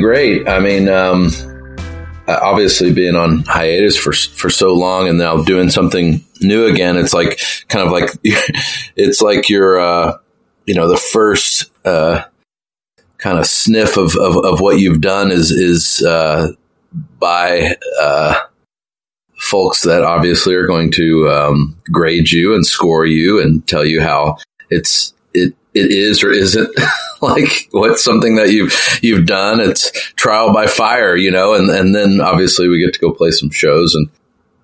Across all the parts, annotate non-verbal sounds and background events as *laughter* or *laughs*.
Great. I mean, um, obviously being on hiatus for for so long and now doing something new again. It's like kind of like *laughs* it's like you're uh, you know the first uh, kind of sniff of, of, of what you've done is is uh, by uh, folks that obviously are going to um, grade you and score you and tell you how it's it is or isn't *laughs* like what's something that you've you've done. It's trial by fire, you know, and and then obviously we get to go play some shows and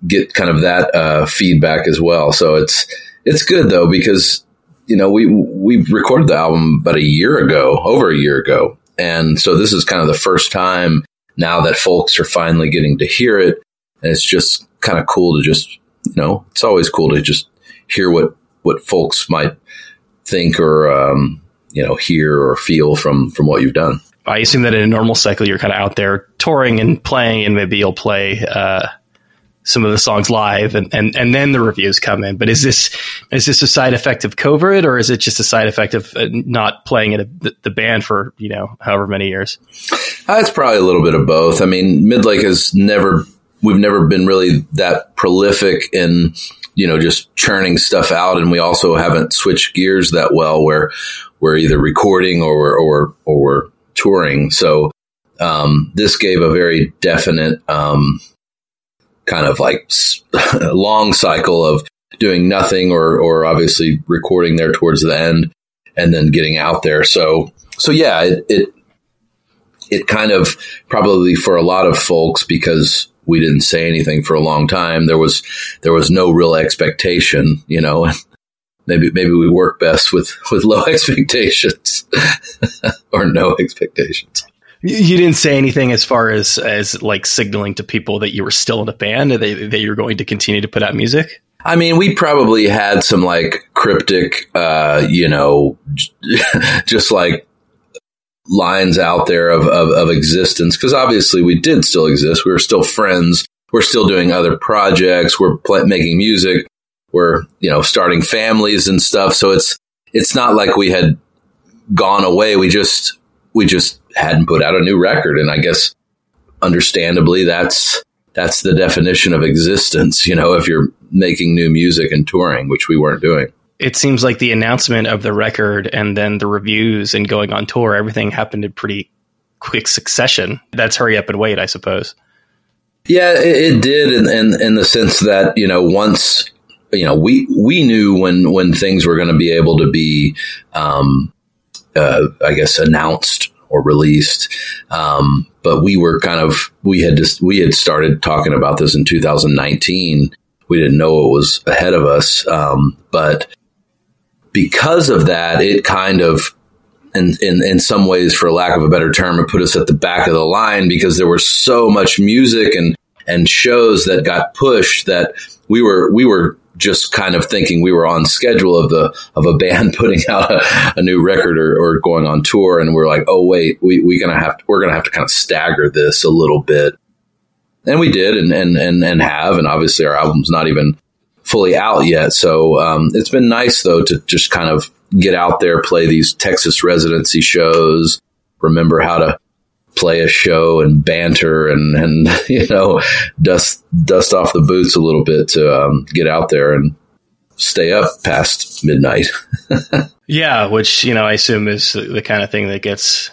get kind of that uh, feedback as well. So it's it's good though because you know we we recorded the album about a year ago, over a year ago, and so this is kind of the first time now that folks are finally getting to hear it, and it's just kind of cool to just you know it's always cool to just hear what what folks might think or um, you know hear or feel from from what you've done. I assume that in a normal cycle, you're kind of out there touring and playing, and maybe you'll play uh, some of the songs live, and, and and then the reviews come in. But is this is this a side effect of COVID, or is it just a side effect of uh, not playing in a, the, the, band for you know however many years? Uh, it's probably a little bit of both. I mean, Midlake has never we've never been really that prolific in you know, just churning stuff out. And we also haven't switched gears that well where we're either recording or, or, or we're touring. So, um, this gave a very definite, um, kind of like *laughs* long cycle of doing nothing or, or obviously recording there towards the end and then getting out there. So, so yeah, it, it, it kind of probably for a lot of folks because we didn't say anything for a long time. There was there was no real expectation, you know. maybe maybe we work best with with low *laughs* expectations *laughs* or no expectations. You didn't say anything as far as as like signaling to people that you were still in a band that, that you were going to continue to put out music. I mean, we probably had some like cryptic, uh, you know, *laughs* just like lines out there of, of, of existence because obviously we did still exist. We were still friends. We're still doing other projects. We're making music. We're, you know, starting families and stuff. So it's, it's not like we had gone away. We just, we just hadn't put out a new record. And I guess understandably that's, that's the definition of existence. You know, if you're making new music and touring, which we weren't doing it seems like the announcement of the record and then the reviews and going on tour, everything happened in pretty quick succession. That's hurry up and wait, I suppose. Yeah, it, it did, in, in, in the sense that you know once you know we we knew when when things were going to be able to be, um, uh, I guess, announced or released. Um, but we were kind of we had just we had started talking about this in 2019. We didn't know it was ahead of us, um, but because of that, it kind of, in, in, in some ways, for lack of a better term, it put us at the back of the line because there was so much music and, and shows that got pushed that we were, we were just kind of thinking we were on schedule of the of a band *laughs* putting out a, a new record or, or, going on tour, and we're like, oh wait, we we gonna have to, we're gonna have to kind of stagger this a little bit, and we did, and and and and have, and obviously our album's not even fully out yet. So um, it's been nice though to just kind of get out there, play these Texas residency shows, remember how to play a show and banter and, and *laughs* you know, dust, dust off the boots a little bit to um, get out there and stay up past midnight. *laughs* yeah. Which, you know, I assume is the kind of thing that gets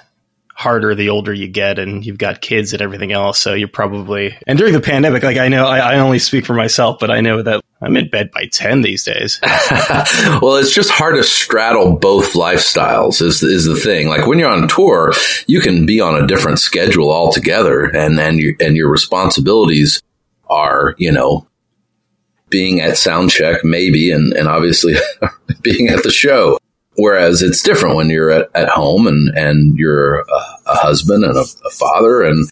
harder the older you get and you've got kids and everything else. So you're probably, and during the pandemic, like I know, I, I only speak for myself, but I know that I'm in bed by 10 these days. *laughs* well, it's just hard to straddle both lifestyles is, is the thing. Like when you're on tour, you can be on a different schedule altogether and, and, you, and your responsibilities are, you know, being at sound check, maybe, and, and obviously *laughs* being at the show. Whereas it's different when you're at, at home and, and you're a, a husband and a, a father and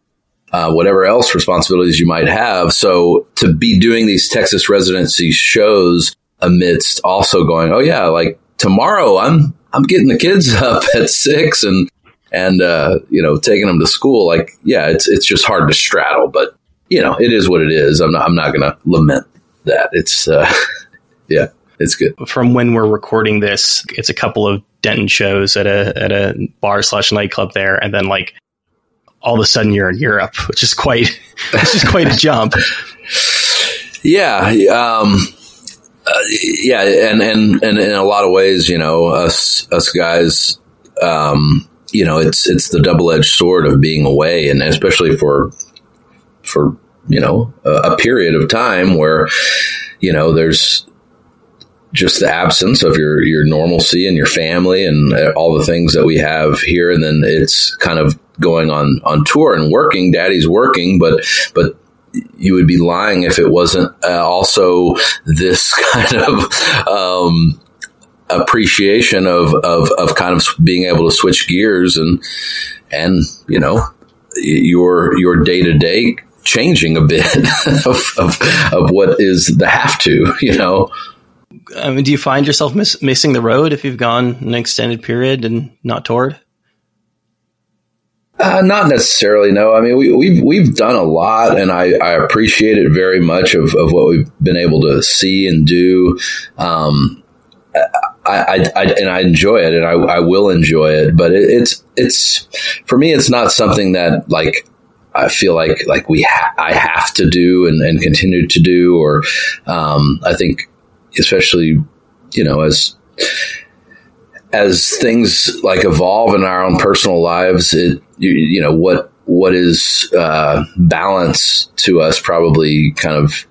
uh, whatever else responsibilities you might have. So to be doing these Texas residency shows amidst also going, oh yeah, like tomorrow I'm I'm getting the kids *laughs* up at six and and uh, you know taking them to school. Like yeah, it's it's just hard to straddle, but you know it is what it is. I'm not I'm not to lament that. It's uh, *laughs* yeah it's good. From when we're recording this, it's a couple of Denton shows at a at a bar slash nightclub there, and then like all of a sudden you're in Europe, which is quite, *laughs* which is quite a jump. *laughs* Yeah. Um, uh, yeah. And, and, and in a lot of ways, you know, us, us guys, um, you know, it's, it's the double edged sword of being away and especially for, for, you know, a, a period of time where, you know, there's, just the absence of your your normalcy and your family and all the things that we have here. And then it's kind of going on on tour and working. Daddy's working but but you would be lying if it wasn't uh, also this *laughs* kind of um, appreciation of, of, of kind of being able to switch gears and and you know your your day to day changing a bit *laughs* of, of, of what is the have to you know I mean, do you find yourself miss, missing the road if you've gone an extended period and not toured? Uh, not necessarily. No, I mean we, have we've, we've done a lot, and I, I appreciate it very much of, of what we've been able to see and do. Um, I, I, I, and I enjoy it, and I, I will enjoy it. But it, it's it's for me, it's not something that like I feel like like we ha- I have to do and, and continue to do, or um, I think especially you know as as things like evolve in our own personal lives, it you, you know what what is uh, balance to us probably kind of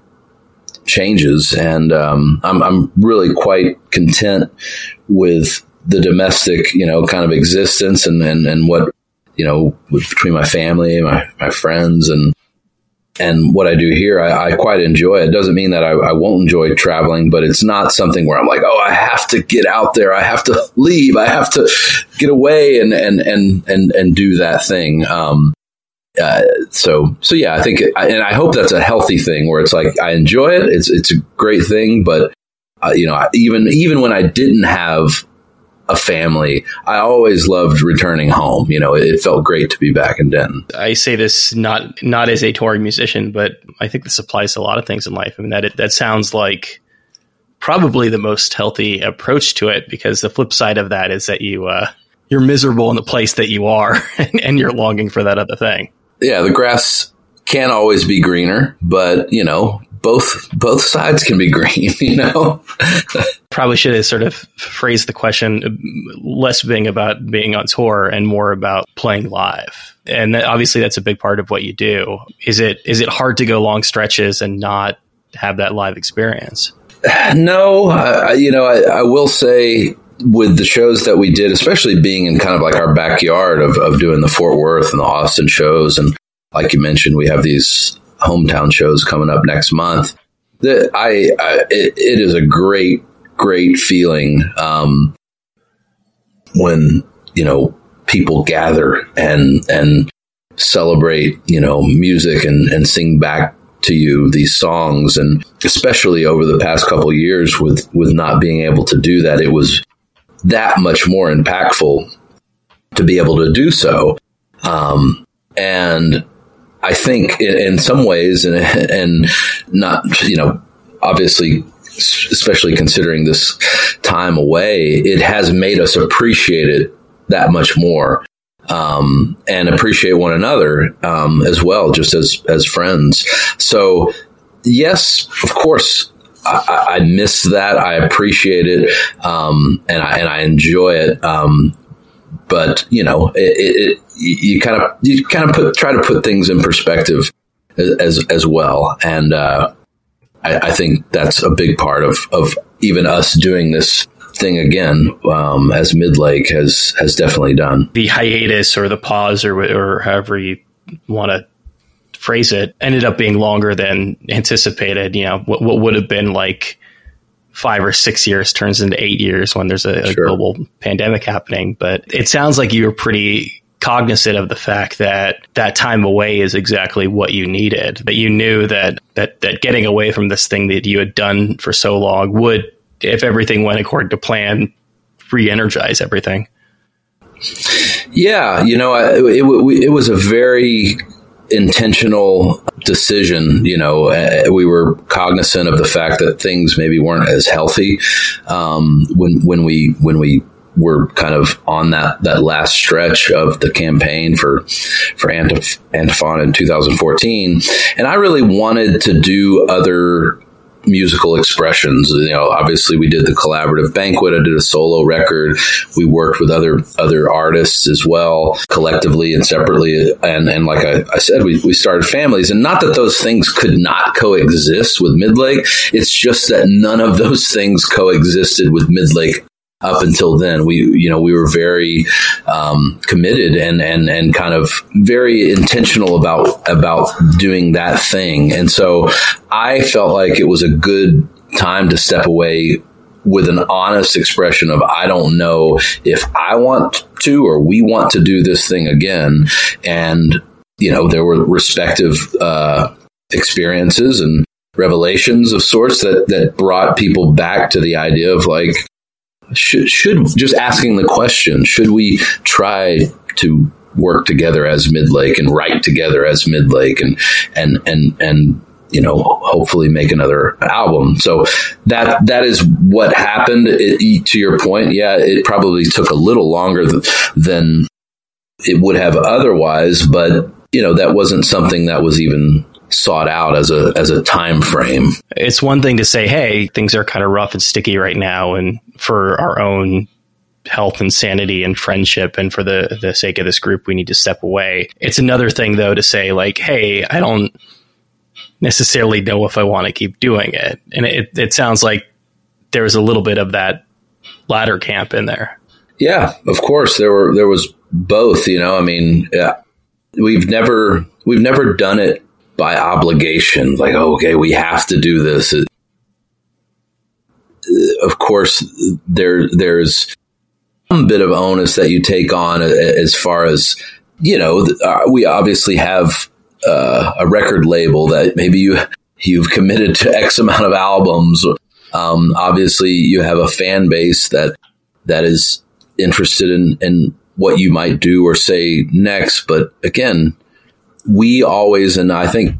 changes, and um, I'm I'm really quite content with the domestic you know kind of existence and and, and what you know between my family, my my friends, and and what I do here, I, I, quite enjoy. It doesn't mean that I, I, won't enjoy traveling, but it's not something where I'm like, oh, I have to get out there. I have to *laughs* leave. I have to get away and and and and and do that thing. Um, uh, so so yeah, I think, and I hope that's a healthy thing where it's like I enjoy it. It's it's a great thing, but uh, you know, even even when I didn't have a family. I always loved returning home. You know, it felt great to be back in Denton. I say this not not as a touring musician, but I think this applies to a lot of things in life. I mean, that it, that sounds like probably the most healthy approach to it because the flip side of that is that you uh, you're miserable in the place that you are *laughs* and, and you're longing for that other thing. Yeah, the grass can't always be greener, but you know, both both sides can be green, *laughs* you know. Probably should have sort of phrased the question less being about being on tour and more about playing live. And that, obviously, that's a big part of what you do. Is it is it hard to go long stretches and not have that live experience? No, uh, you know, I, I will say with the shows that we did, especially being in kind of like our backyard of, of doing the Fort Worth and the Austin shows, and like you mentioned, we have these hometown shows coming up next month. That I, I it, it is a great, great feeling um, when you know people gather and and celebrate you know music and and sing back to you these songs and especially over the past couple years with with not being able to do that it was that much more impactful to be able to do so um, and I think in, in some ways, and, and not, you know, obviously especially considering this time away, it has made us appreciate it that much more um, and appreciate one another um, as well, just as as friends. So, yes, of course, I, I miss that. I appreciate it, um, and I and I enjoy it. But you know, it, it, you kind of you kind of put try to put things in perspective as as well, and uh, I, I, think that's a big part of of even us doing this thing again um, as Midlake has has definitely done. The hiatus or the pause or or however you want to phrase it ended up being longer than anticipated. You know, what, what would have been like five or six years turns into eight years when there's a, sure. global pandemic happening. But it sounds like you were pretty cognizant of the fact that that time away is exactly what you needed. That you knew that that that getting away from this thing that you had done for so long would, if everything went according to plan, re-energize everything. Yeah, you know, it, it, it was a very intentional decision. You know, uh, we were cognizant of the fact that things maybe weren't as healthy um, when when we when we we're kind of on that that last stretch of the campaign for for Antif- Antiphon in 2014, and I really wanted to do other musical expressions. You know, obviously we did the collaborative banquet. I did a solo record. We worked with other other artists as well, collectively and separately. And and like I, I said, we, we started families. And not that those things could not coexist with Midlake. It's just that none of those things coexisted with Midlake up until then we you know we were very um, committed and and and kind of very intentional about about doing that thing. And so i felt like it was a good time to step away with an honest expression of i don't know if i want to or we want to do this thing again. And you know there were respective uh, experiences and revelations of sorts that that brought people back to the idea of like should, should just asking the question, should we try to work together as Midlake and write together as Midlake and, and, and, and, you know, hopefully make another album. So that that is what happened. It, to your point, yeah, it probably took a little longer than it would have otherwise, but you know that wasn't something that was even sought out as a as a time frame. It's one thing to say, "Hey, things are kind of rough and sticky right now," and for our own health and sanity and friendship and for the the sake of this group we need to step away. It's another thing though to say like hey i don't necessarily know if i want to keep doing it. And it, it sounds like there was a little bit of that latter camp in there. Yeah of course. There were there was both you know? I mean yeah, we've never we've never done it by obligation like okay we have to do this it, of course, there there's some bit of onus that you take on as far as you know. Uh, we obviously have uh, a record label that maybe you you've committed to X amount of albums. Um, obviously, you have a fan base that that is interested in, in what you might do or say next. But again, we always, and I think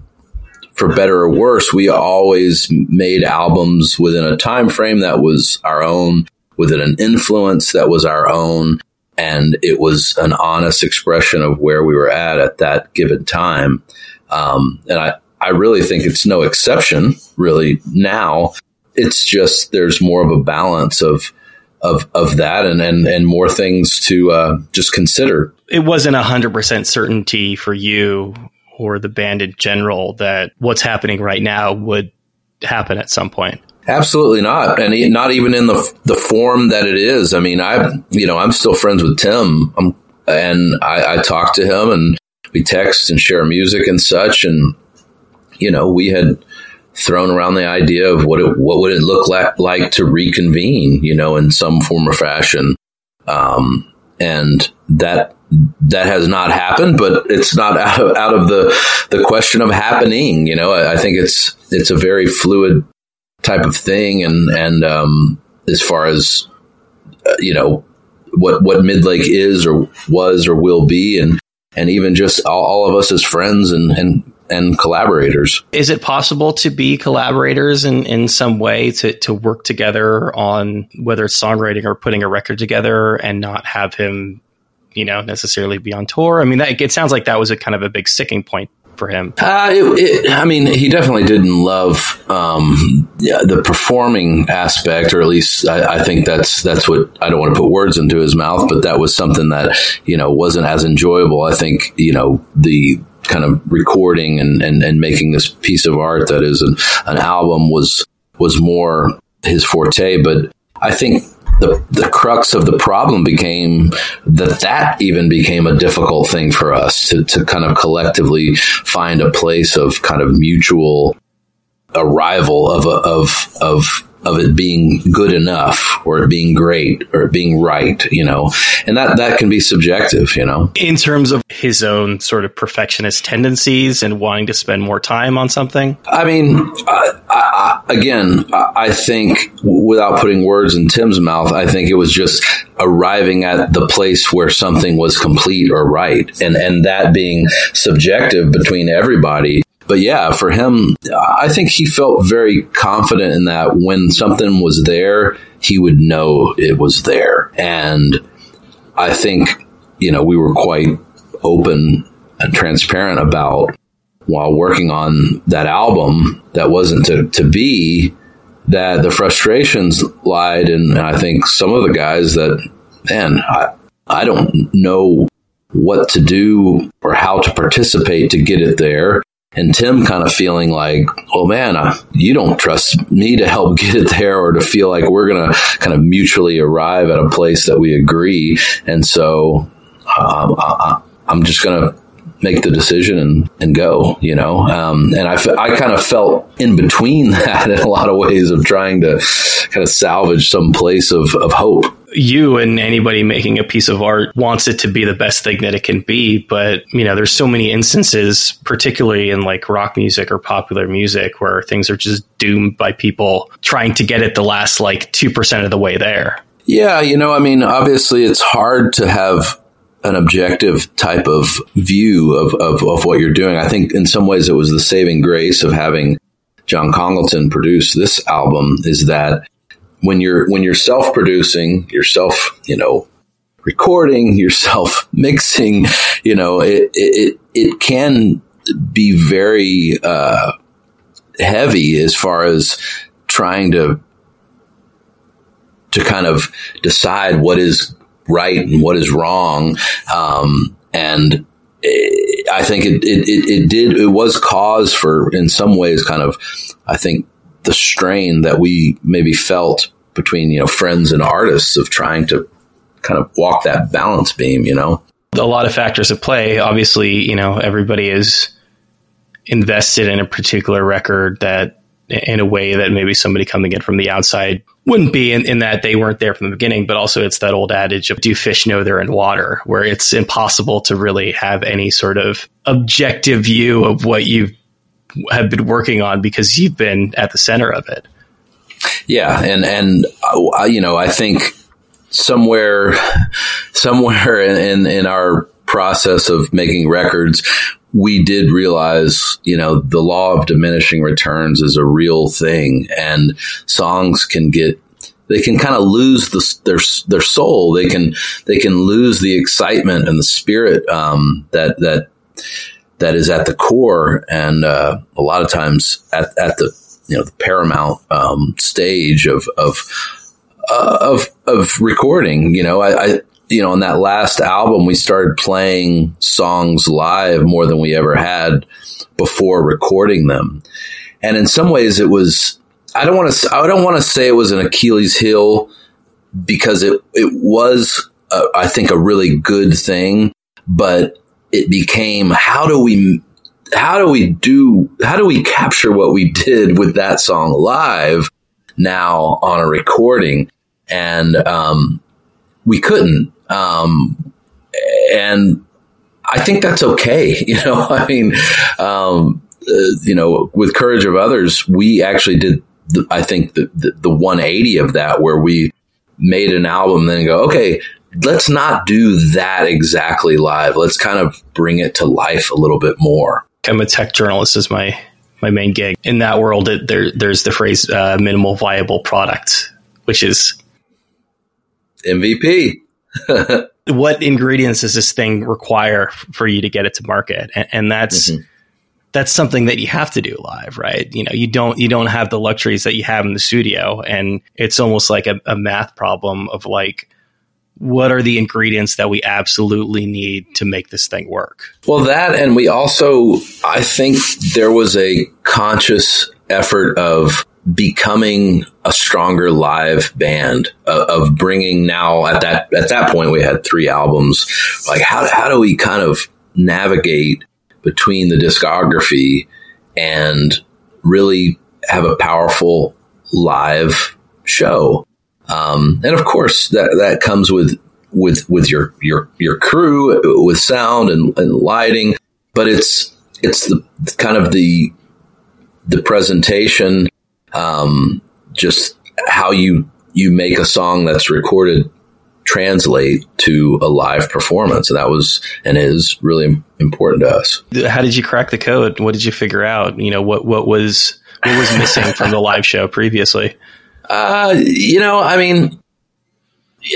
for better or worse, we always made albums within a time frame that was our own, within an influence that was our own, and it was an honest expression of where we were at at that given time. Um, and I, I really think it's no exception, really. Now, it's just there's more of a balance of of of that and and and more things to uh, just consider. It wasn't a hundred percent certainty for you or the band in general that what's happening right now would happen at some point. Absolutely not, and not even in the the form that it is. I mean, I you know I'm still friends with Tim, I'm, and I, I talk to him, and we text and share music and such, and you know we had thrown around the idea of what it what would it look like, like to reconvene, you know, in some form or fashion, um, and that that has not happened, but it's not *laughs* out of, out of the the question of happening. You know, I, I think it's it's a very fluid type of thing, and and um, as far as uh, you know, what what Midlake is or was or will be, and and even just all, all of us as friends and and and collaborators. Is it possible to be collaborators in, in some way to, to work together on whether it's songwriting or putting a record together and not have him you know, necessarily be on tour. I mean, that, it sounds like that was a kind of a big sticking point for him. Uh, it, it, I mean, he definitely didn't love um, the performing aspect, or at least I, I, think that's that's what I don't want to put words into his mouth, but that was something that you know wasn't as enjoyable. I think you know the kind of recording and, and, and making this piece of art that is an, an album was was more his forte, but I think the, the crux of the problem became that that even became a difficult thing for us to, to kind of collectively find a place of kind of mutual arrival of, a, of, of of it being good enough or it being great or it being right, you know, and that, that can be subjective, you know. In terms of his own sort of perfectionist tendencies and wanting to spend more time on something? I mean, I, I, again, I think without putting words in Tim's mouth, I think it was just arriving at the place where something was complete or right. And, and that being subjective between everybody but yeah, for him, I think he felt very confident in that when something was there, he would know it was there. And I think, you know, we were quite open and transparent about while working on that album that wasn't to, to be that the frustrations lied in, I think some of the guys that, man, I, I don't know what to do or how to participate to get it there and Tim kind of feeling like, oh man, uh, you don't trust me to help *laughs* get it there or to feel like we're going to kind of mutually arrive at a place that we agree. And so um, I, am just going to make the decision and, and go, you know? Um, and I, I kind of felt in between *laughs* that in a lot of ways of trying to kind of salvage some place of, of hope you and anybody making a piece of art wants it to be the best thing that it can be but you know there's so many instances particularly in like rock music or popular music where things are just doomed by people trying to get it the last like 2% of the way there. Yeah you know i mean obviously it's hard to have an objective type of view of, of, of what you're doing. I think in some ways it was the saving grace of having john congleton produce this album is that when you're when you're self producing, yourself, you know, recording, *laughs* yourself mixing, you know, it it it can be very uh, heavy as far as trying to to kind of decide what is right and what is wrong, um, and I think it, it, it, did, it was cause for, in some ways, kind of, I think, the strain that we maybe felt between, you know, friends and artists of trying to kind of walk that balance beam, you know? A lot of factors at play. Obviously, you know, everybody is invested in a particular record that in a way that maybe somebody coming in from the outside wouldn't be in, in, that they weren't there from the beginning, but also it's that old adage of do fish know they're in water, where it's impossible to really have any sort of objective view of what you have been working on because you've been at the center of it. Yeah, and and uh, you know, I think somewhere somewhere in, in our process of making records, we did realize, you know, the law of diminishing returns is a real thing, and songs can get they can kind of lose the, their their soul. They can they can lose the excitement and the spirit um, that that that is at the core, and uh, a lot of times at, at the you know the paramount um, stage of of uh, of of recording. You know, I, I you know on that last album we started playing songs live more than we ever had before recording them, and in some ways it was. I don't want to. I don't want to say it was an Achilles heel because it it was, uh, I think, a really good thing. But it became how do we how do we do, how do we capture what we did with that song live now on a recording? And, um, we couldn't. Um, and I think that's okay. *laughs* You know, *laughs* I mean, um, uh, you know, with Courage of Others, we actually did, the, I think, the, the, the 180 of that where we made an album, then go, okay, let's not do that exactly live. Let's kind of bring it to life a little bit more. I'm a tech journalist is my my main gig. In that world, it, there there's the phrase uh, minimal viable product, which is MVP. *laughs* what ingredients does this thing require for you to get it to market? And, and that's mm-hmm. that's something that you have to do live, right? You know, you don't you don't have the luxuries that you have in the studio, and it's almost like a, a math problem of like what are the ingredients that we absolutely need to make this thing work? Well, that, and we also, I think there was a conscious effort of becoming a stronger live band of, of, bringing now at that at that point we had three albums like how, how do we kind of navigate between the discography and really have a powerful live show um, and of course, that that comes with with with your your your crew, with sound and, and lighting. But it's it's the kind of the the presentation, um, just how you you make a song that's recorded translate to a live performance. And that was and is really important to us. How did you crack the code? What did you figure out? You know, what, what was, what was missing from the live show previously? Uh, you know, I mean,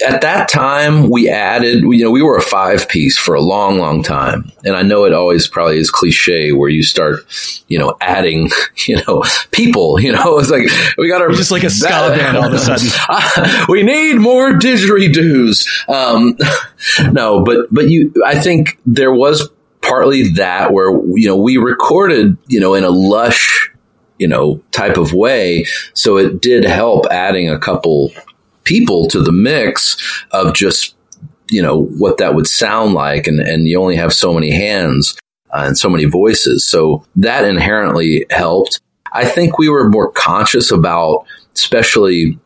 at that time we added you know we were a five piece for a long long time. And i know it always probably is cliche where you start you know adding *laughs* you know people you know *laughs* it's like we got our just like a *laughs* ska band all of a sudden. We need more didgeridoos. Um no but but you i think there was partly that where you know we recorded you know in a lush you know type of way. So it did help adding a couple people to the mix of just you know what that would sound like. And and you only have so many hands uh, and so many voices. So that inherently helped. I think we were more conscious about especially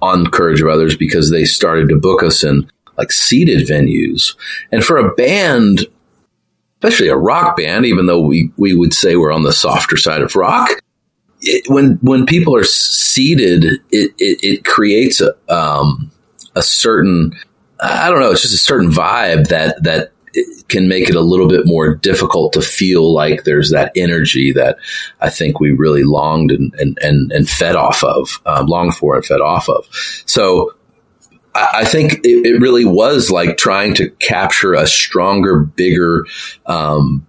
on courage of others because they started to book us in like seated venues. And for a band especially a rock band even though we we would say we're on the softer side of rock it, when when people are seated, it it, it creates a um, a certain I don't know, it's just a certain vibe that that can make it a little bit more difficult to feel like there's that energy that I think we really longed and and and, and fed off of, um, longed for and fed off of. So I think it, it, really was like trying to capture a stronger, bigger, um,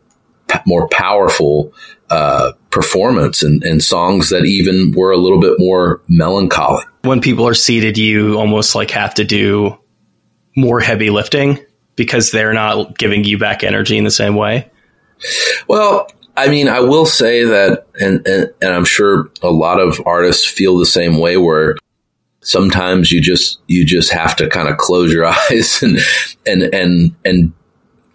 more powerful uh, performance and, and songs that even were a little bit more melancholic. When people are seated, you almost like have to do more heavy lifting because they're not giving you back energy in the same way. Well, I mean, I will say that, and, and, and I'm sure a lot of artists feel the same way where sometimes you just, you just have to kind of close your *laughs* eyes and, and, and, and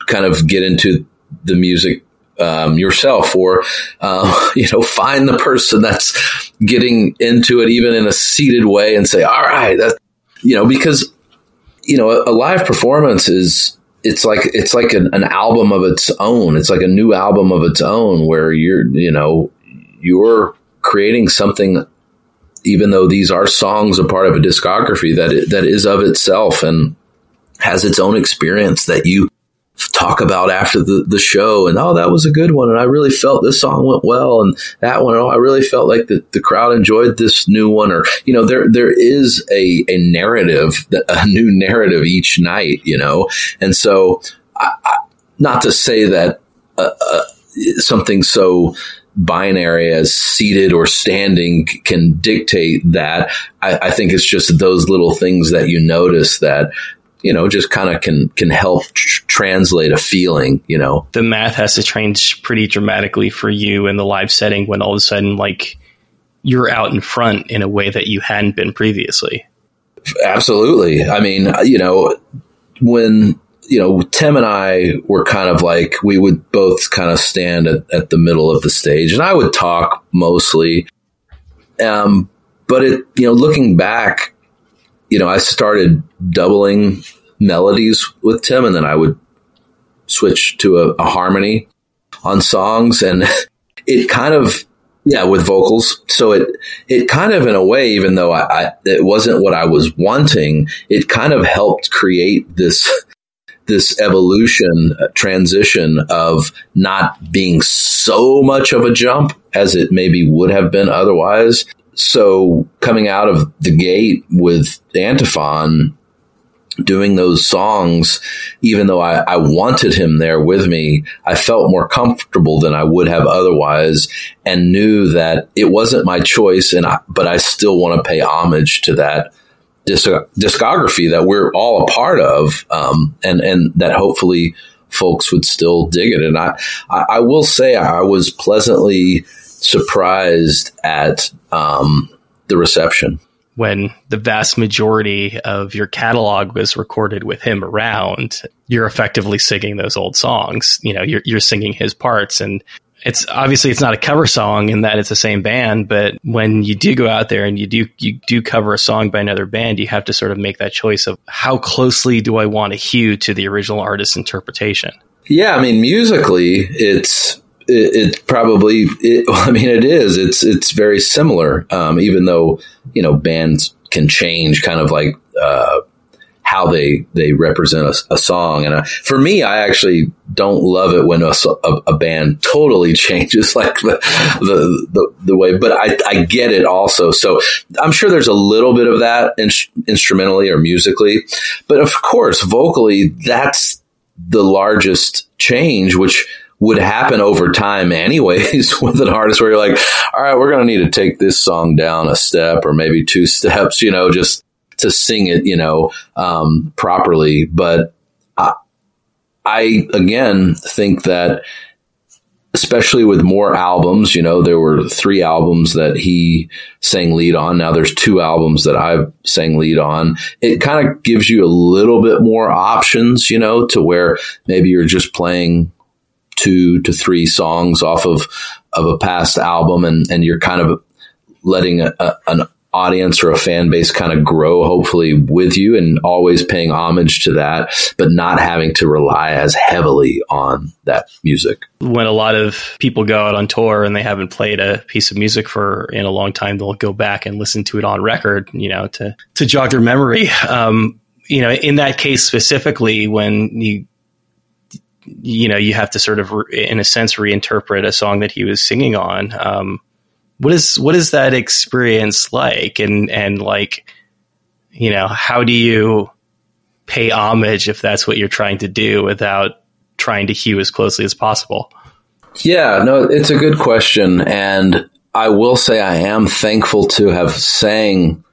kind of get into the music um, yourself or uh, *laughs* you know find the person that's getting into it even in a seated way and say all right that you know because you know a, a live performance is it's like it's like an, an, album of its own. It's like a new album of its own where you're you know you're creating something even though these are songs a part of a discography that it, that is of itself and has its own experience that you talk about after the, the show and oh that was a good one and I really felt this song went well and that one oh I really felt like the, the crowd enjoyed this new one or you know there there is a, a narrative a new narrative each night you know and so I, I, not to say that uh, uh, something so binary as seated or standing can dictate that. I, I, think it's just those little things that you notice that you know, just kind of can can help tr- translate a feeling. You know, the math has to change pretty dramatically for you in the live setting when all of a sudden, like, you're out in front in a way that you hadn't been previously. Absolutely. I mean, you know, when you know Tim and I were kind of like we would both kind of stand at, at the middle of the stage, and I would talk mostly. Um, but it, you know, looking back, you know, I started doubling melodies with Tim, and then I would switch to a, a harmony on songs, and *laughs* it kind of yeah with vocals. So it it kind of in a way, even though I, I it wasn't what I was wanting, it kind of helped create this *laughs* this evolution uh, transition of not being so much of a jump as it maybe would have been otherwise so coming out of the gate with Antiphon, doing those songs, even though I, I, wanted him there with me, I felt more comfortable than I would have otherwise and knew that it wasn't my choice. And I, but I still want to pay homage to that disc- discography that we're all a part of. Um, and, and that hopefully folks would still dig it. And I, I, I will say I was pleasantly surprised at um, the reception. When the vast majority of your catalog was recorded with him around, you're effectively singing those old songs. You know, you're, you're singing his parts, and it's obviously it's not a cover song in that it's the same band. But when you do go out there and you do you do cover a song by another band, you have to sort of make that choice of how closely do I want to hew to the original artist's interpretation. Yeah, I mean, musically, it's it, it probably, it, *laughs* I mean, it is. It's it's very similar, um, even though you know bands can change, kind of like uh, how they they represent a, a song. And uh, for me, I actually don't love it when a, a, a band totally *laughs* changes like the, the the, the way. But I, I get it also. So I'm sure there's a little bit of that in, instrumentally or musically, but of course, vocally, that's the largest change, which would happen over time anyways *laughs* with an artist where you're like, all right, we're going to need to take this song down a step or maybe two steps, you know, just to sing it, you know, um, properly. But I, I, again, think that especially with more albums, you know, there were three albums that he sang lead on. Now there's two albums that I sang lead on. It kind of gives you a little bit more options, you know, to where maybe you're just playing two to three songs off of of a past album, and and you're kind of letting a, a, an audience or a fan base kind of grow hopefully with you and always paying homage to that but not having to rely as heavily on that music. When a lot of people go out on tour and they haven't played a piece of music for in a long time they'll go back and listen to it on record you know to to jog their memory. *laughs* Um, you know in that case specifically when you you know, you have to sort of, in a sense, reinterpret a song that he was singing on. Um, what is what is that experience like? And and like, you know, how do you pay homage if that's what you're trying to do without trying to hew as closely as possible? Yeah, no, it's a good question, and I will say I am thankful to have sang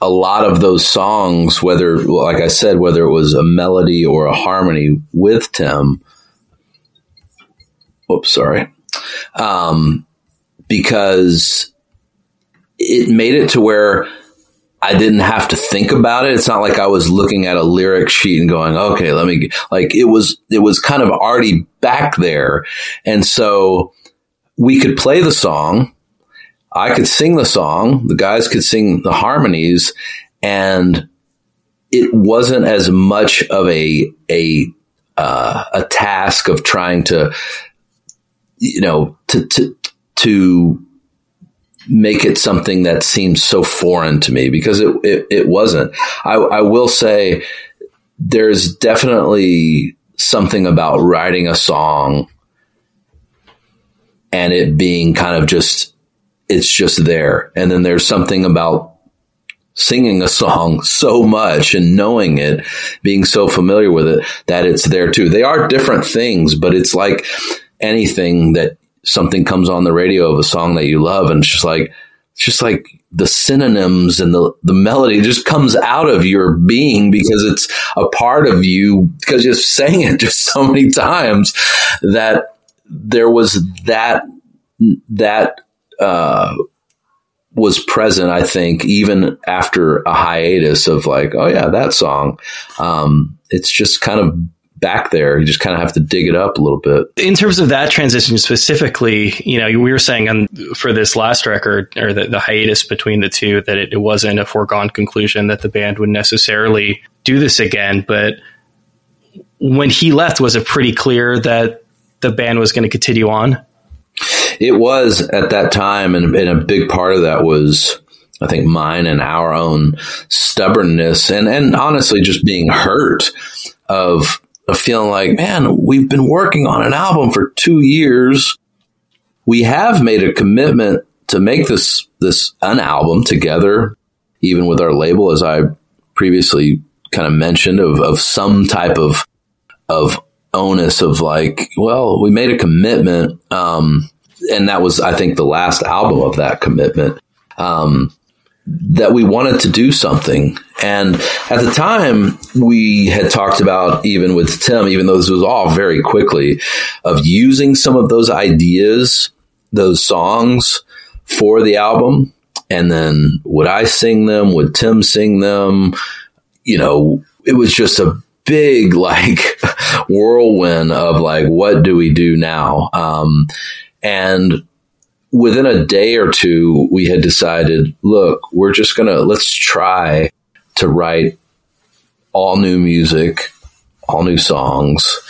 a lot of those songs, whether, like I said, whether it was a melody or a harmony with Tim. Oops, sorry. Um, because it made it to where I didn't have to think about it. It's not like I was looking at a lyric sheet and going, okay, let me, like, it was, it was kind of already back there. And so we could play the song I could sing the song, the guys could sing the harmonies, and it wasn't as much of a a uh, a task of trying to, you know, to to to make it something that seems so foreign to me because it it, it wasn't. I, I will say there's definitely something about writing a song and it being kind of just it's just there. And then there's something about singing a song so much and knowing it, being so familiar with it that it's there too. They are different things, but it's like anything that something comes on the radio of a song that you love and it's just like, it's just like the synonyms and the, the melody just comes out of your being because it's a part of you because you're saying it *laughs* just so many times that there was that, that uh, was present, I think, even after a hiatus of like, oh yeah, that song. Um, it's just kind of back there. You just kind of have to dig it up a little bit. In terms of that transition specifically, you know, we were saying on, for this last record or the, the hiatus between the two that it, it, wasn't a foregone conclusion that the band would necessarily do this again. But when he left, was it pretty clear that the band was going to continue on? It was at that time, and, and a big part of that was I think mine and our own stubbornness and, and honestly just being hurt of, of feeling like, man, we've been working on an album for two years. We have made a commitment to make this, this an album together, even with our label, as I previously kind of mentioned of, of some type of, of onus of like, well, we made a commitment. Um, and that was, I think, the last album of that commitment. Um, that we wanted to do something. And at the time, we had talked about, even with Tim, even though this was all very quickly, of using some of those ideas, those songs for the album. And then would I sing them? Would Tim sing them? You know, it was just a big *laughs* like whirlwind of like what do we do now um, and within a day or two we had decided look we're just gonna let's try to write all new music all new songs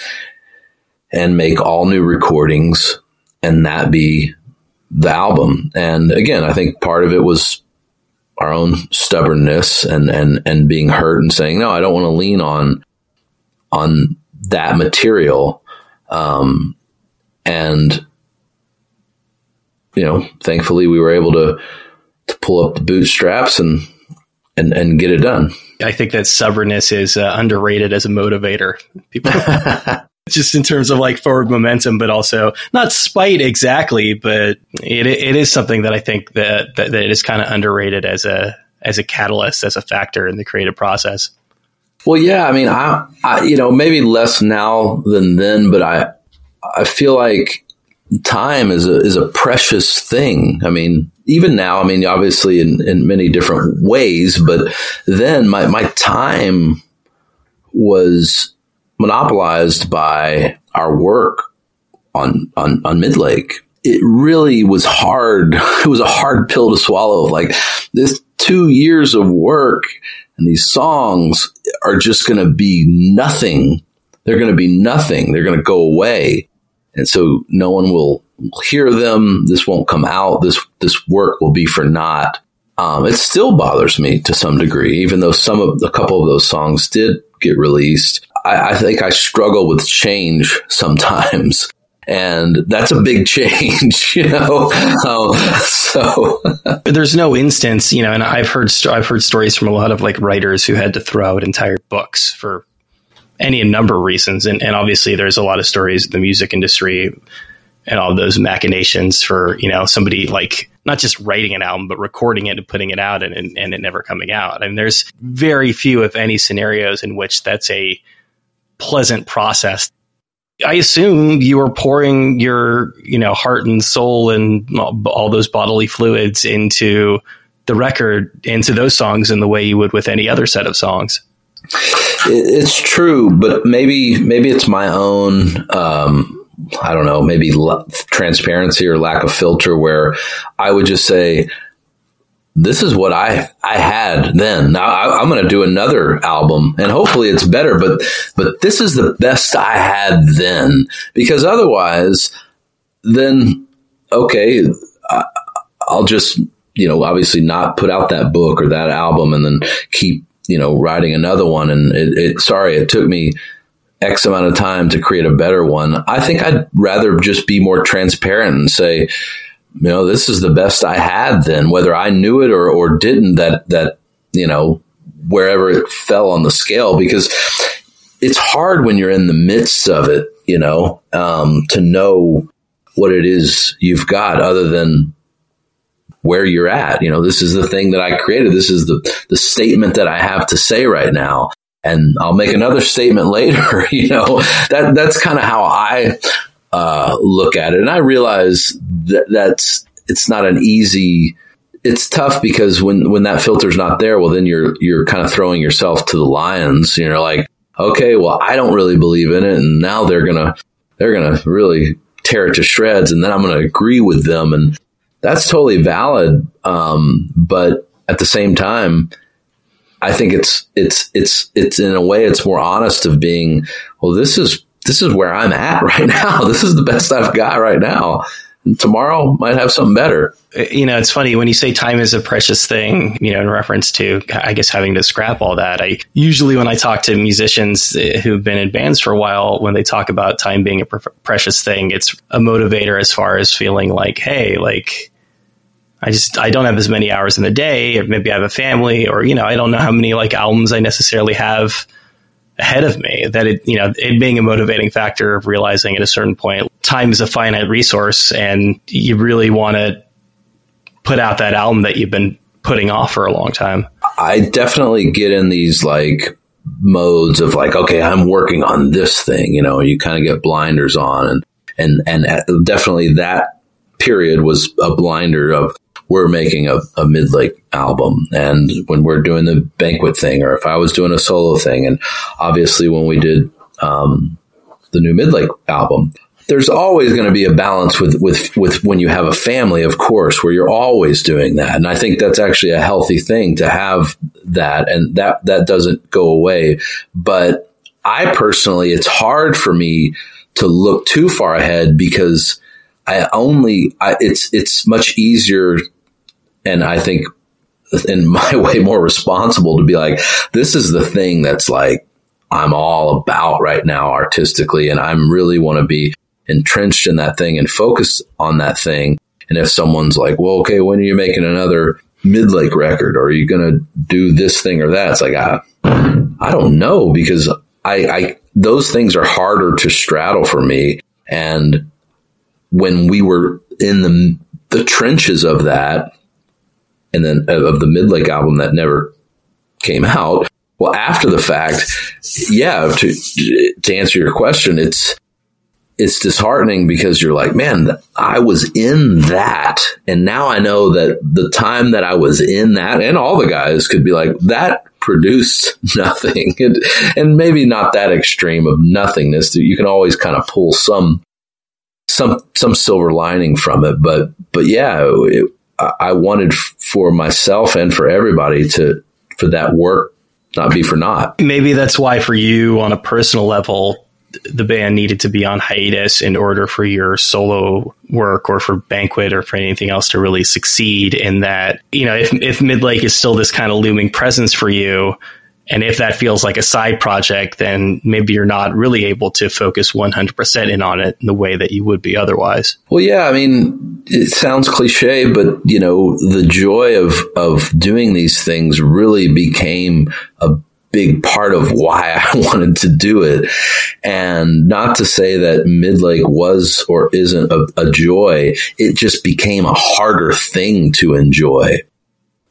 and make all new recordings and that be the album and again i think part of it was our own stubbornness and and and being hurt and saying no, I don't want to lean on on that material. Um, and you know, thankfully, we were able to to pull up the bootstraps and and and get it done. I think that stubbornness is uh, underrated as a motivator. People *laughs* just in terms of like forward momentum, but also not spite exactly, but it it is something that I think that that, that is kind of underrated as a as a catalyst, as a factor in the creative process. Well, yeah, I mean, I, I you know maybe less now than then, but I I feel like time is a is a precious thing. I mean, even now, I mean, obviously in, in many different ways, but then my, my time was monopolized by our work on, on, on Midlake. It really was hard. *laughs* It was a hard pill to swallow. Like this two years of work and these songs are just going to be nothing. They're going to be nothing. They're going to go away. And so no one will hear them. This won't come out. This, this work will be for naught. Um, it still bothers me to some degree, even though some of a couple of those songs did get released. I, I think I struggle with change sometimes. *laughs* And that's a big change, *laughs* you know. Um, so *laughs* there's no instance, you know. And I've heard I've heard stories from a lot of like writers who had to throw out entire books for any number of reasons. And, and obviously, there's a lot of stories in the music industry and all those machinations for you know somebody like not just writing an album but recording it and putting it out and, and, and it never coming out. I and there's very few if any scenarios in which that's a pleasant process. I assume you were pouring your you know heart and soul and all those bodily fluids into the record into those songs in the way you would with any other set of songs it's true but maybe maybe it's my own um I don't know, maybe transparency or lack of filter where I would just say, this is what I I had then. Now I, am going to do another album, and hopefully it's better. But but this is the best I had then, because otherwise, then okay, I, I'll just you know obviously not put out that book or that album, and then keep you know writing another one. And it, it sorry, it took me X amount of time to create a better one. I think I'd rather just be more transparent and say, you know, this is the best I had then, whether I knew it or, or didn't, that, that, you know, wherever it fell on the scale, because it's hard when you're in the midst of it, you know, um, to know what it is you've got other than where you're at. You know, this is the thing that I created. This is the, the statement that I have to say right now and I'll make another statement *laughs* later. you know, that that's kind of how I uh, look at it, and I realize that that's it's not an easy. It's tough because when when that filter's not there, well, then you're you're kind of throwing yourself to the lions. You're like, okay, well, I don't really believe in it, and now they're gonna they're gonna really tear it to shreds, and then I'm gonna agree with them, and that's totally valid. Um, but at the same time, I think it's it's it's it's in a way it's more honest of being well this is this is where I'm at *laughs* right now. This is the best I've got right now. Tomorrow might have something better. Uh, you know, it's funny when you say time is a precious thing, you know, in reference to, I guess, having to scrap all that. I usually, when I talk to musicians uh, who've been in bands for a while, when they talk about time being a precious thing, it's a motivator as far as feeling like, hey, like, I just I don't have as many hours in the day, or maybe I have a family, or you know I don't know how many like albums I necessarily have ahead of me. That it you know it being a motivating factor of realizing at a certain point time is a finite resource, and you really want to put out that album that you've been putting off for a long time. I definitely get in these like modes of like okay I'm working on this thing, you know, you kind of get blinders on and and and uh, definitely that period was a blinder of we're making a, a Midlake album and when we're doing the banquet thing or if I was doing a solo thing. And obviously when we did, um, the new Midlake album, there's always going to be a balance with, with, with when you have a family, of course, where you're always doing that. And I think that's actually a healthy thing to have that. And that, that doesn't go away. But I personally, it's hard for me to look too far ahead because I only, I, it's, it's much easier and I think in *laughs* my way more responsible to be like, this is the thing that's like, I'm all about right now artistically. And I'm really want to be entrenched in that thing and focus on that thing. And if someone's like, well, okay, when are you making another Midlake record? Or are you going to do this thing or that? It's like, I, I don't know because I, I, those things are harder to straddle for me. And when we were in the, the trenches of that, and then of the Midlake album that never came out. Well, after the fact, yeah, to to answer your question, it's it's disheartening because you're like, man, I was in that. And now I know that the time that I was in that and all the guys could be like, that produced *laughs* nothing. and, and maybe not that extreme of nothingness. You can always kind of pull some, some, some silver lining from it. But, but yeah, it, I wanted for myself and for everybody to, for that work not be for naught. Maybe that's why for you on a personal level, the band needed to be on hiatus in order for your solo work or for banquet or for anything else to really succeed in that you know if, if midlake is still this kind of looming presence for you and if that feels like a side project then maybe you're not really able to focus 100% in on it in the way that you would be otherwise well yeah i mean it sounds cliche but you know the joy of of doing these things really became a big part of why *laughs* I wanted to do it. And not to say that Midlake was or isn't a, a, joy, it just became a harder thing to enjoy.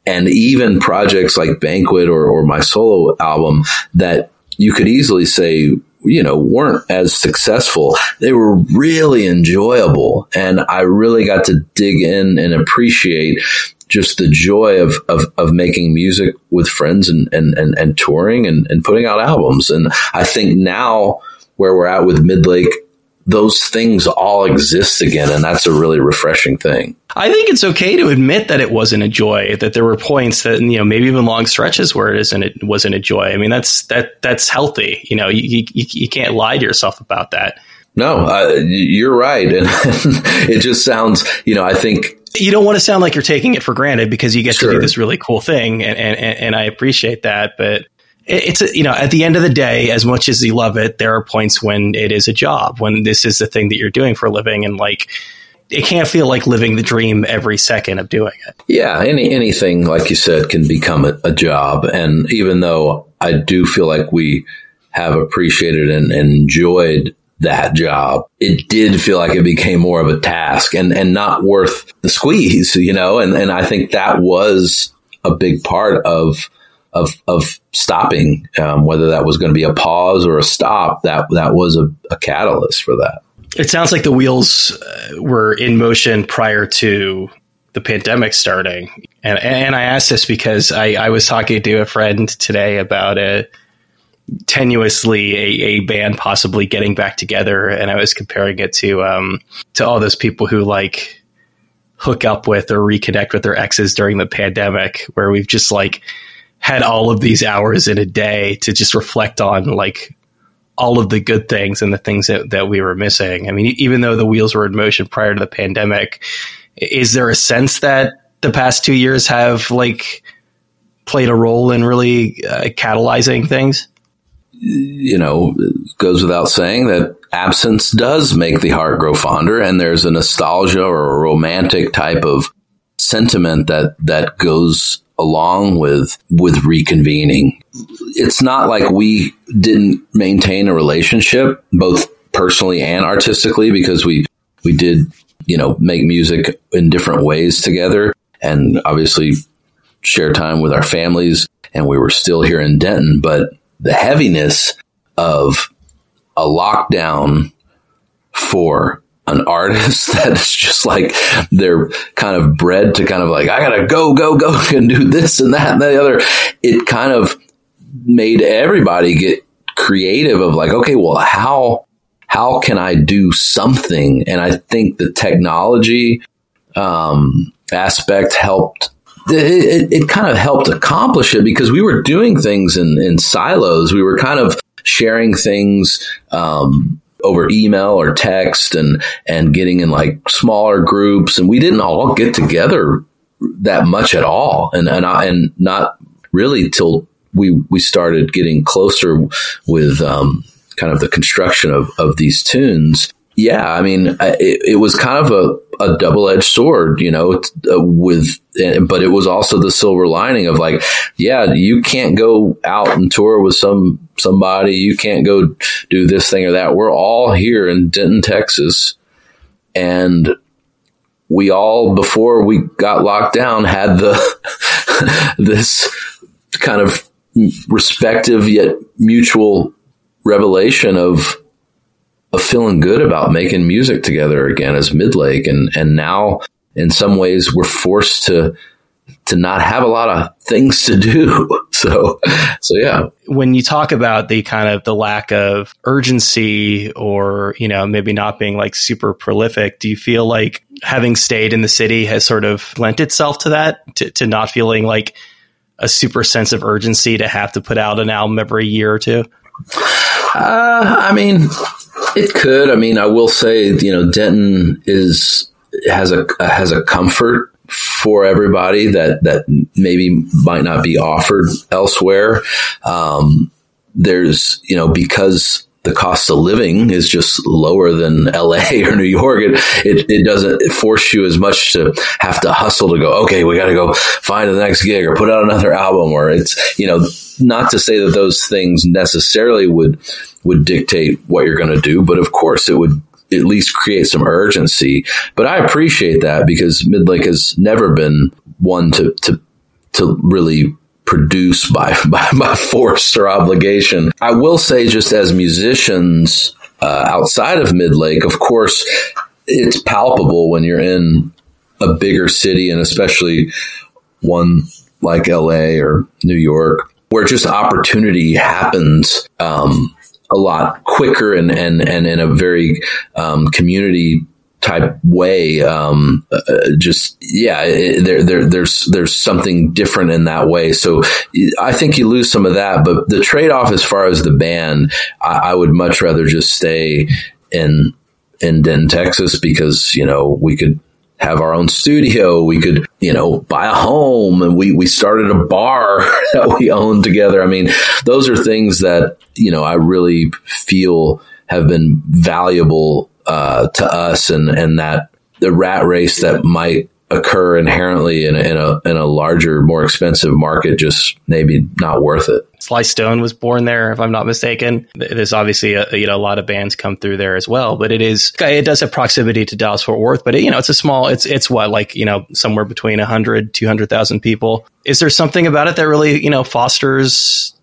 And even projects like Banquet or, or my solo album that you could easily say, you know, weren't as successful. They were really enjoyable. And I really got to dig in and appreciate just the joy of, of, of making music with friends and, and, and, and touring and, and putting out albums. And I think now where we're at with Midlake, those things all exist again. And that's a really refreshing thing. I think it's okay to admit that it wasn't a joy, that there were points that, you know, maybe even long stretches where it isn't, it wasn't a joy. I mean, that's, that, that's healthy. You know, you, you, you can't lie to yourself about that. No, uh, you're right. *laughs* And it just sounds, you know, I think you don't want to sound like you're taking it for granted because you get sure. to do this really cool thing, and, and and I appreciate that. But it's you know at the end of the day, as much as you love it, there are points when it is a job, when this is the thing that you're doing for a living, and like it can't feel like living the dream every second of doing it. Yeah, any anything like you said can become a, a job, and even though I do feel like we have appreciated and, and enjoyed that job, it did feel like it became more of a task and, and not worth the squeeze, you know? And, and I think that was a big part of, of, of stopping, um, whether that was going to be a pause or a stop, that, that was a, a catalyst for that. It sounds like the wheels uh, were in motion prior to the pandemic starting. And, and I asked this because I, I was talking to a friend today about it tenuously a, a band possibly getting back together, and I was comparing it to um, to all those people who like hook up with or reconnect with their exes during the pandemic, where we've just like had all of these hours in a day to just reflect on like all of the good things and the things that, that we were missing. I mean, even though the wheels were in motion prior to the pandemic, is there a sense that the past two years have like played a role in really uh, catalyzing things? you know, goes without saying that absence does make the heart grow fonder, and there's a nostalgia or a romantic type of sentiment that that goes along with with reconvening. It's not like we didn't maintain a relationship, both personally and artistically, because we we did, you know, make music in different ways together, and obviously share time with our families. And we were still here in Denton, but the heaviness of a lockdown for an artist *laughs* that's just like they're kind of bred to kind of like I gotta go go go *laughs* and do this and that and the other. It kind of made everybody get creative of like okay well how how can I do something and I think the technology um, aspect helped it, it, kind of helped accomplish it because we were doing things in, in silos. We were kind of sharing things um, over email or text and and getting in like smaller groups, and we didn't all get together that much at all, and and I, and not really till we we started getting closer with um, kind of the construction of of these tunes. Yeah, I mean, it, it was kind of a a double edged sword, you know, uh, with, but it was also the silver lining of like, yeah, you can't go out and tour with some, somebody. You can't go do this thing or that. We're all here in Denton, Texas. And we all, before we got locked down, had the, *laughs* this kind of respective yet mutual revelation of, of feeling good about making music together again as Midlake. And, and now in some ways we're forced to, to not have a lot of things to do. *laughs* So, so yeah. When you talk about the kind of the lack of urgency or, you know, maybe not being like super prolific, do you feel like having stayed in the city has sort of lent itself to that, to, to not feeling like a super sense of urgency to have to put out an album every year or two? Uh, I mean, it could. I mean, I will say, you know, Denton is has a has a comfort for everybody that that maybe might not be offered elsewhere. Um, there's, you know, because the cost of living is just lower than *laughs* LA or New York. It, it, it doesn't force you as much to have to hustle to go, okay, we got to go find the next gig or put out another album or it's, you know, not to say that those things necessarily would, would dictate what you're going to do, but of course it would at least create some urgency. But I appreciate that because Midlake has never been one to, to, to really produce by, *laughs* by, by force or obligation. I will say, just as musicians uh, outside of Midlake, of course, it's palpable when you're in a bigger city and especially one like LA or New York, where just opportunity happens um, a lot quicker and, and, and in a very um, community type way. Um, uh, just yeah, it, there, there, there's there's something different in that way. So I think you lose some of that, but the trade off as far as the band, I, I would much rather just stay in in Denton, Texas, because you know we could have our own studio. We could, you know, buy a home and we, we started a bar *laughs* that we owned together. I mean, those are things that, you know, I really feel have been valuable uh, to us and, and that the rat race that might occur inherently in a, in a, in a larger, more expensive market, just maybe not worth it. Sly Stone was born there, if I'm not mistaken. There's obviously a, you know a lot of bands come through there as well, but it is it does have proximity to Dallas Fort Worth, but it, you know it's a small it's it's what like you know somewhere between 100 200,000 people. Is there something about it that really you know fosters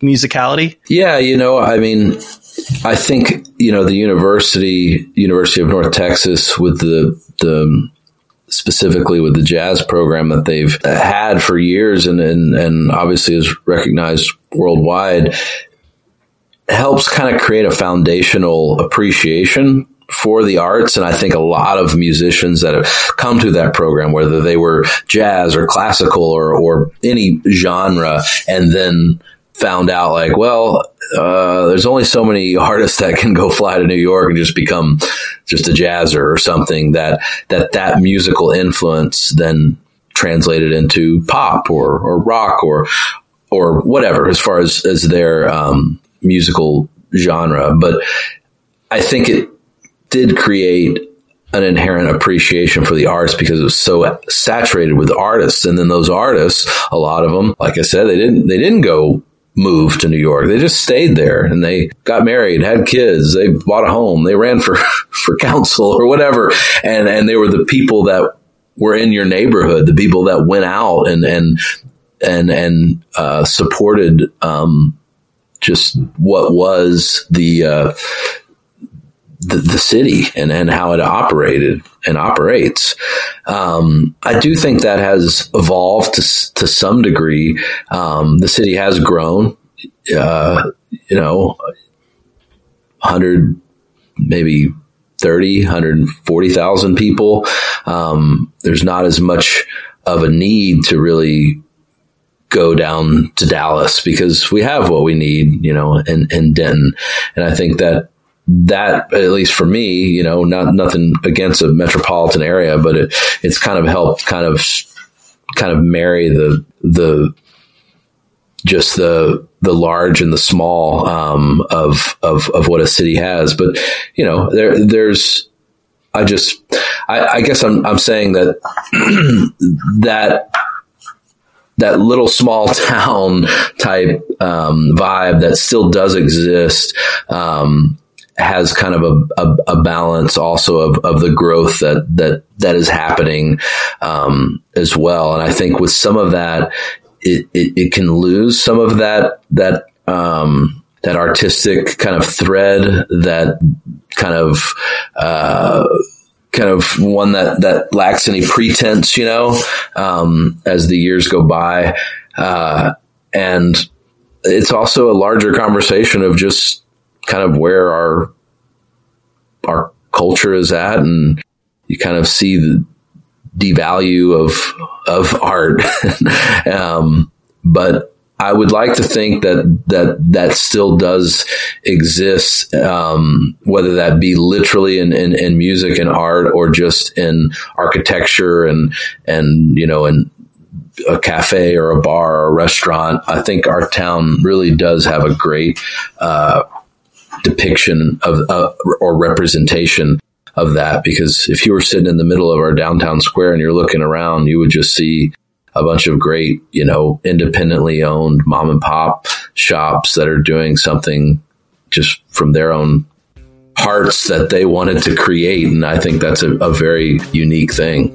musicality? Yeah, you know, I mean, I think you know the university, University of North Texas, with the the specifically with the jazz program that they've had for years and, and, and obviously is recognized worldwide helps kind of create a foundational appreciation for the arts. And I think a lot of musicians that have come to that program, whether they were jazz or classical or, or any genre, and then found out like, well, uh, there's only so many artists that can go fly to New York and just become just a jazzer or something that that that musical influence then translated into pop or, or rock or or whatever as far as as their um, musical genre. But I think it did create an inherent appreciation for the arts because it was so saturated with artists and then those artists a lot of them like i said they didn't they didn't go move to New York. They just stayed there and they got married, had kids, they bought a home, they ran for, *laughs* for council or whatever. And, and they were the people that were in your neighborhood, the people that went out and, and, and, and, uh, supported, um, just what was the, uh, the, the, city and, and how it operated and operates. Um, I do think that has evolved to, to some degree. Um, the city has grown, uh, you know, 100, maybe 30, 140,000 people. Um, there's not as much of a need to really go down to Dallas because we have what we need, you know, in, in Denton. And I think that that at least for me, you know, not nothing against a metropolitan area, but it, it's kind of helped kind of kind of marry the the just the the large and the small um, of of of what a city has. But you know, there there's I just I, I guess I'm I'm saying that *clears throat* that that little small *laughs* town type um, vibe that still does exist um, has kind of a, a, a, balance also of, of the growth that that that is happening um, as well. And I think with some of that, it, it, it can lose some of that that um, that artistic kind of thread that kind of uh, kind of one that that lacks any pretense, you know, um, as the years go by, uh, and it's also a larger conversation of just kind of where our our culture is at, and you kind of see the devalue of of art. *laughs* um, but I would like to think that that that still does exist, um, whether that be literally in, in, in, music and art or just in architecture and and you know in a cafe or a bar or a restaurant. I think our town really does have a great uh, depiction of uh, or representation of that because if you were sitting in the middle of our downtown square and you're looking around, you would just see a bunch of great, you know, independently owned mom and pop shops that are doing something just from their own hearts that they wanted to create. And I think that's a, a very unique thing.